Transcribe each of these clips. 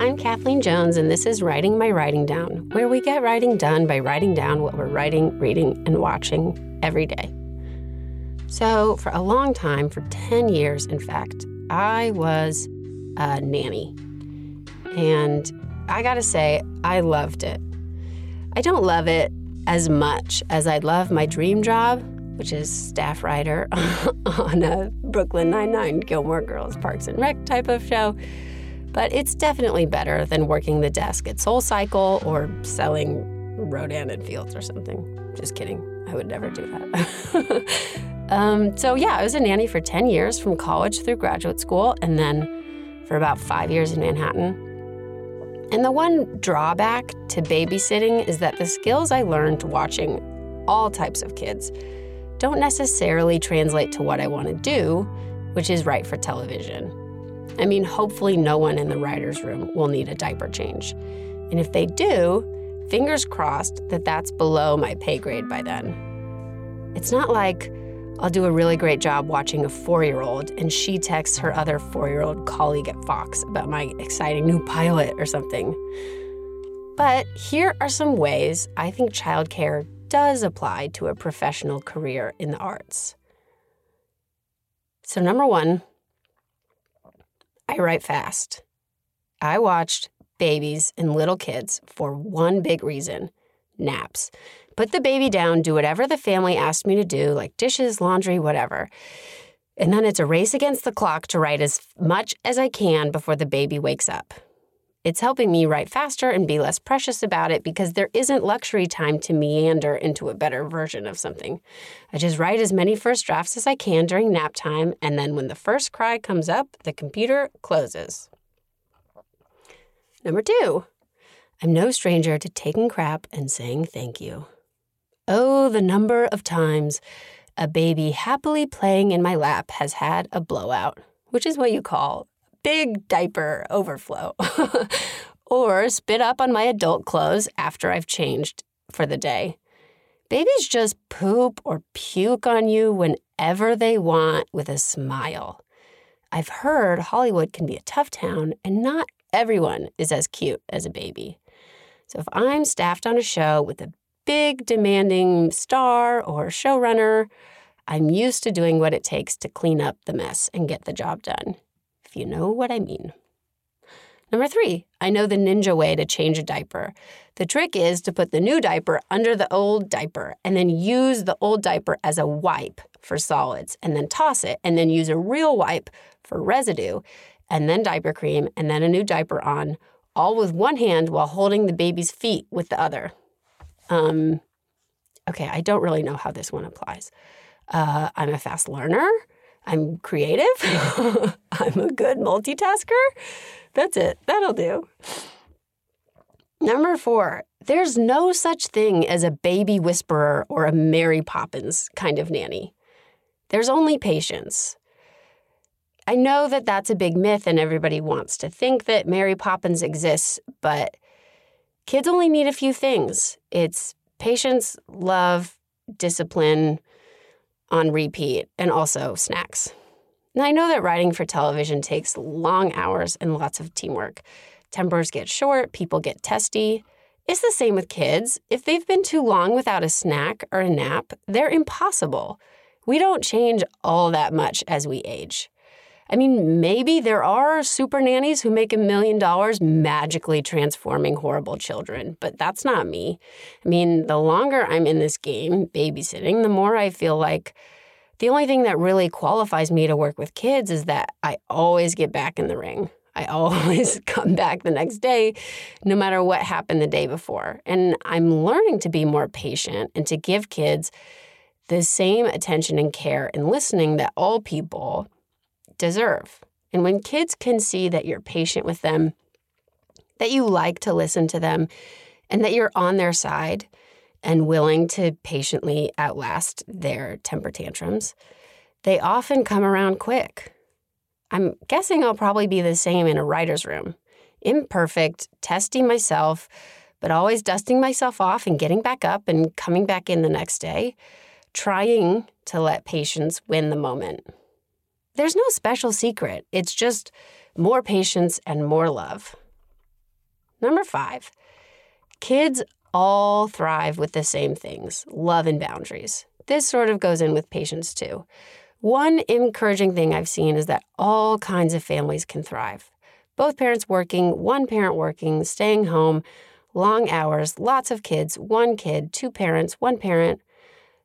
I'm Kathleen Jones, and this is Writing My Writing Down, where we get writing done by writing down what we're writing, reading, and watching every day. So, for a long time, for 10 years, in fact, I was a nanny. And I gotta say, I loved it. I don't love it as much as I love my dream job, which is staff writer on a Brooklyn Nine-Nine, Gilmore Girls, Parks and Rec type of show. But it's definitely better than working the desk at Soul Cycle or selling Rodan and Fields or something. Just kidding. I would never do that. um, so, yeah, I was a nanny for 10 years from college through graduate school and then for about five years in Manhattan. And the one drawback to babysitting is that the skills I learned watching all types of kids don't necessarily translate to what I want to do, which is write for television. I mean, hopefully, no one in the writer's room will need a diaper change. And if they do, fingers crossed that that's below my pay grade by then. It's not like I'll do a really great job watching a four year old and she texts her other four year old colleague at Fox about my exciting new pilot or something. But here are some ways I think childcare does apply to a professional career in the arts. So, number one, I write fast. I watched babies and little kids for one big reason naps. Put the baby down, do whatever the family asked me to do, like dishes, laundry, whatever. And then it's a race against the clock to write as much as I can before the baby wakes up. It's helping me write faster and be less precious about it because there isn't luxury time to meander into a better version of something. I just write as many first drafts as I can during nap time, and then when the first cry comes up, the computer closes. Number two, I'm no stranger to taking crap and saying thank you. Oh, the number of times a baby happily playing in my lap has had a blowout, which is what you call big diaper overflow, or spit up on my adult clothes after I've changed for the day. Babies just poop or puke on you whenever they want with a smile. I've heard Hollywood can be a tough town, and not everyone is as cute as a baby. So if I'm staffed on a show with a big, demanding star or showrunner, I'm used to doing what it takes to clean up the mess and get the job done if you know what I mean. Number three, I know the ninja way to change a diaper. The trick is to put the new diaper under the old diaper and then use the old diaper as a wipe for solids and then toss it and then use a real wipe for residue and then diaper cream and then a new diaper on, all with one hand while holding the baby's feet with the other. Um, okay, I don't really know how this one applies. Uh, I'm a fast learner. I'm creative. I'm a good multitasker. That's it. That'll do. Number four, there's no such thing as a baby whisperer or a Mary Poppins kind of nanny. There's only patience. I know that that's a big myth and everybody wants to think that Mary Poppins exists, but kids only need a few things it's patience, love, discipline, on repeat and also snacks. Now, I know that writing for television takes long hours and lots of teamwork. Tempers get short, people get testy. It's the same with kids. If they've been too long without a snack or a nap, they're impossible. We don't change all that much as we age. I mean, maybe there are super nannies who make a million dollars magically transforming horrible children, but that's not me. I mean, the longer I'm in this game, babysitting, the more I feel like the only thing that really qualifies me to work with kids is that I always get back in the ring. I always come back the next day, no matter what happened the day before. And I'm learning to be more patient and to give kids the same attention and care and listening that all people deserve. And when kids can see that you're patient with them, that you like to listen to them, and that you're on their side and willing to patiently outlast their temper tantrums, they often come around quick. I'm guessing I'll probably be the same in a writer's room. Imperfect, testing myself, but always dusting myself off and getting back up and coming back in the next day, trying to let patience win the moment. There's no special secret, it's just more patience and more love. Number five, kids all thrive with the same things love and boundaries. This sort of goes in with patience too. One encouraging thing I've seen is that all kinds of families can thrive. Both parents working, one parent working, staying home, long hours, lots of kids, one kid, two parents, one parent.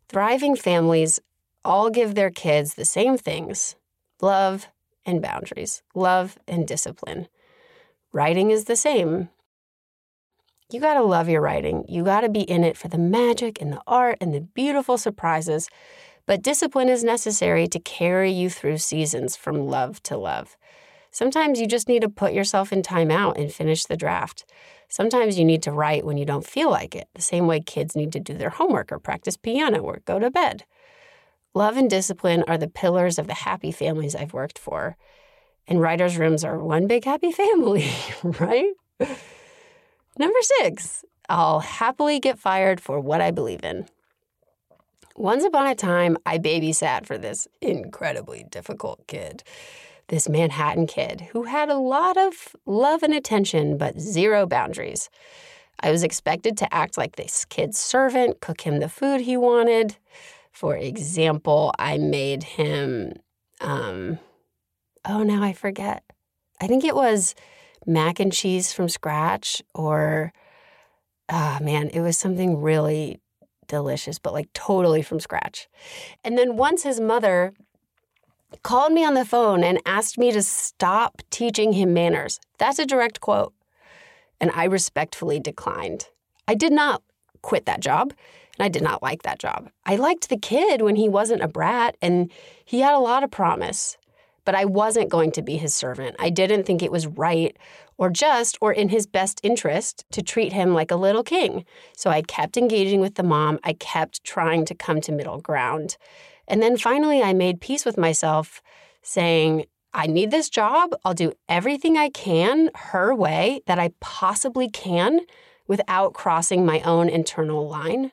Thriving families all give their kids the same things love and boundaries, love and discipline. Writing is the same. You got to love your writing. You got to be in it for the magic and the art and the beautiful surprises. But discipline is necessary to carry you through seasons from love to love. Sometimes you just need to put yourself in timeout and finish the draft. Sometimes you need to write when you don't feel like it, the same way kids need to do their homework or practice piano or go to bed. Love and discipline are the pillars of the happy families I've worked for. And writers' rooms are one big happy family, right? Number six, I'll happily get fired for what I believe in. Once upon a time, I babysat for this incredibly difficult kid, this Manhattan kid who had a lot of love and attention, but zero boundaries. I was expected to act like this kid's servant, cook him the food he wanted. For example, I made him, um, oh, now I forget. I think it was mac and cheese from scratch or, oh, man, it was something really delicious, but like totally from scratch. And then once his mother called me on the phone and asked me to stop teaching him manners. That's a direct quote. And I respectfully declined. I did not quit that job. And I did not like that job. I liked the kid when he wasn't a brat and he had a lot of promise, but I wasn't going to be his servant. I didn't think it was right or just or in his best interest to treat him like a little king. So I kept engaging with the mom. I kept trying to come to middle ground. And then finally, I made peace with myself, saying, I need this job. I'll do everything I can her way that I possibly can without crossing my own internal line.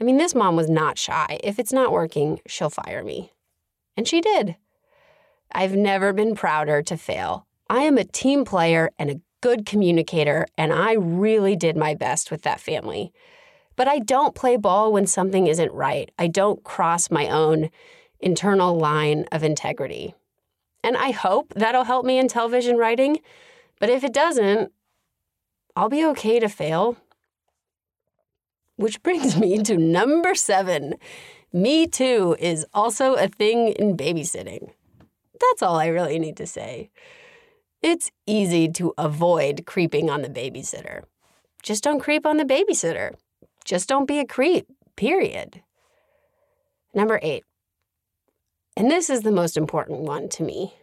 I mean, this mom was not shy. If it's not working, she'll fire me. And she did. I've never been prouder to fail. I am a team player and a good communicator, and I really did my best with that family. But I don't play ball when something isn't right. I don't cross my own internal line of integrity. And I hope that'll help me in television writing. But if it doesn't, I'll be okay to fail. Which brings me to number seven. Me too is also a thing in babysitting. That's all I really need to say. It's easy to avoid creeping on the babysitter. Just don't creep on the babysitter. Just don't be a creep, period. Number eight, and this is the most important one to me.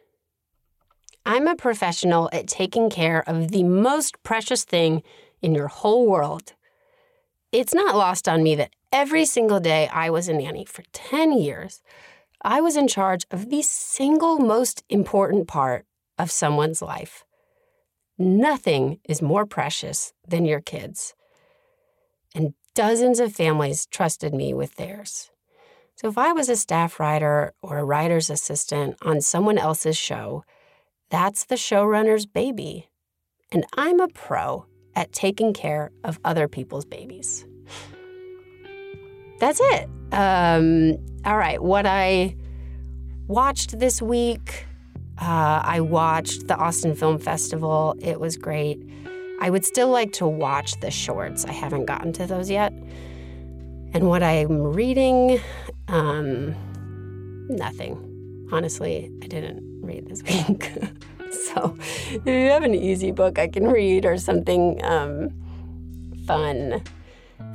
I'm a professional at taking care of the most precious thing in your whole world it's not lost on me that every single day I was a nanny for 10 years, I was in charge of the single most important part of someone's life. Nothing is more precious than your kids. And dozens of families trusted me with theirs. So if I was a staff writer or a writer's assistant on someone else's show, that's the showrunner's baby. And I'm a pro at taking care of other people's babies. That's it. Um, all right, what I watched this week, uh, I watched the Austin Film Festival. It was great. I would still like to watch the shorts. I haven't gotten to those yet. And what I'm reading, um, nothing. Honestly, I didn't read this week. so if you have an easy book I can read or something um, fun.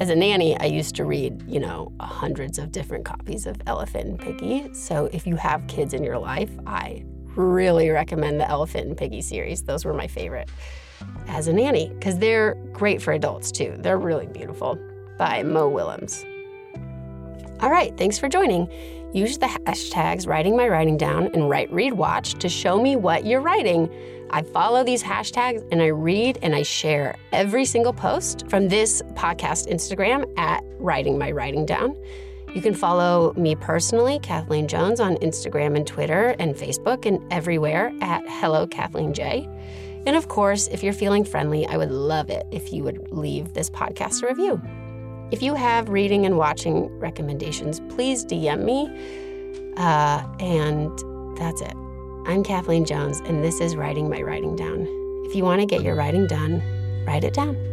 As a nanny, I used to read, you know, hundreds of different copies of Elephant and Piggie. So if you have kids in your life, I really recommend the Elephant and Piggie series. Those were my favorite as a nanny because they're great for adults too. They're really beautiful by Mo Willems. All right, thanks for joining. Use the hashtags writing my writing down and write read watch to show me what you're writing. I follow these hashtags and I read and I share every single post from this podcast Instagram at writing my writing down. You can follow me personally, Kathleen Jones, on Instagram and Twitter and Facebook and everywhere at Hello Kathleen J. And of course, if you're feeling friendly, I would love it if you would leave this podcast a review. If you have reading and watching recommendations, please DM me. Uh, and that's it. I'm Kathleen Jones, and this is Writing My Writing Down. If you want to get your writing done, write it down.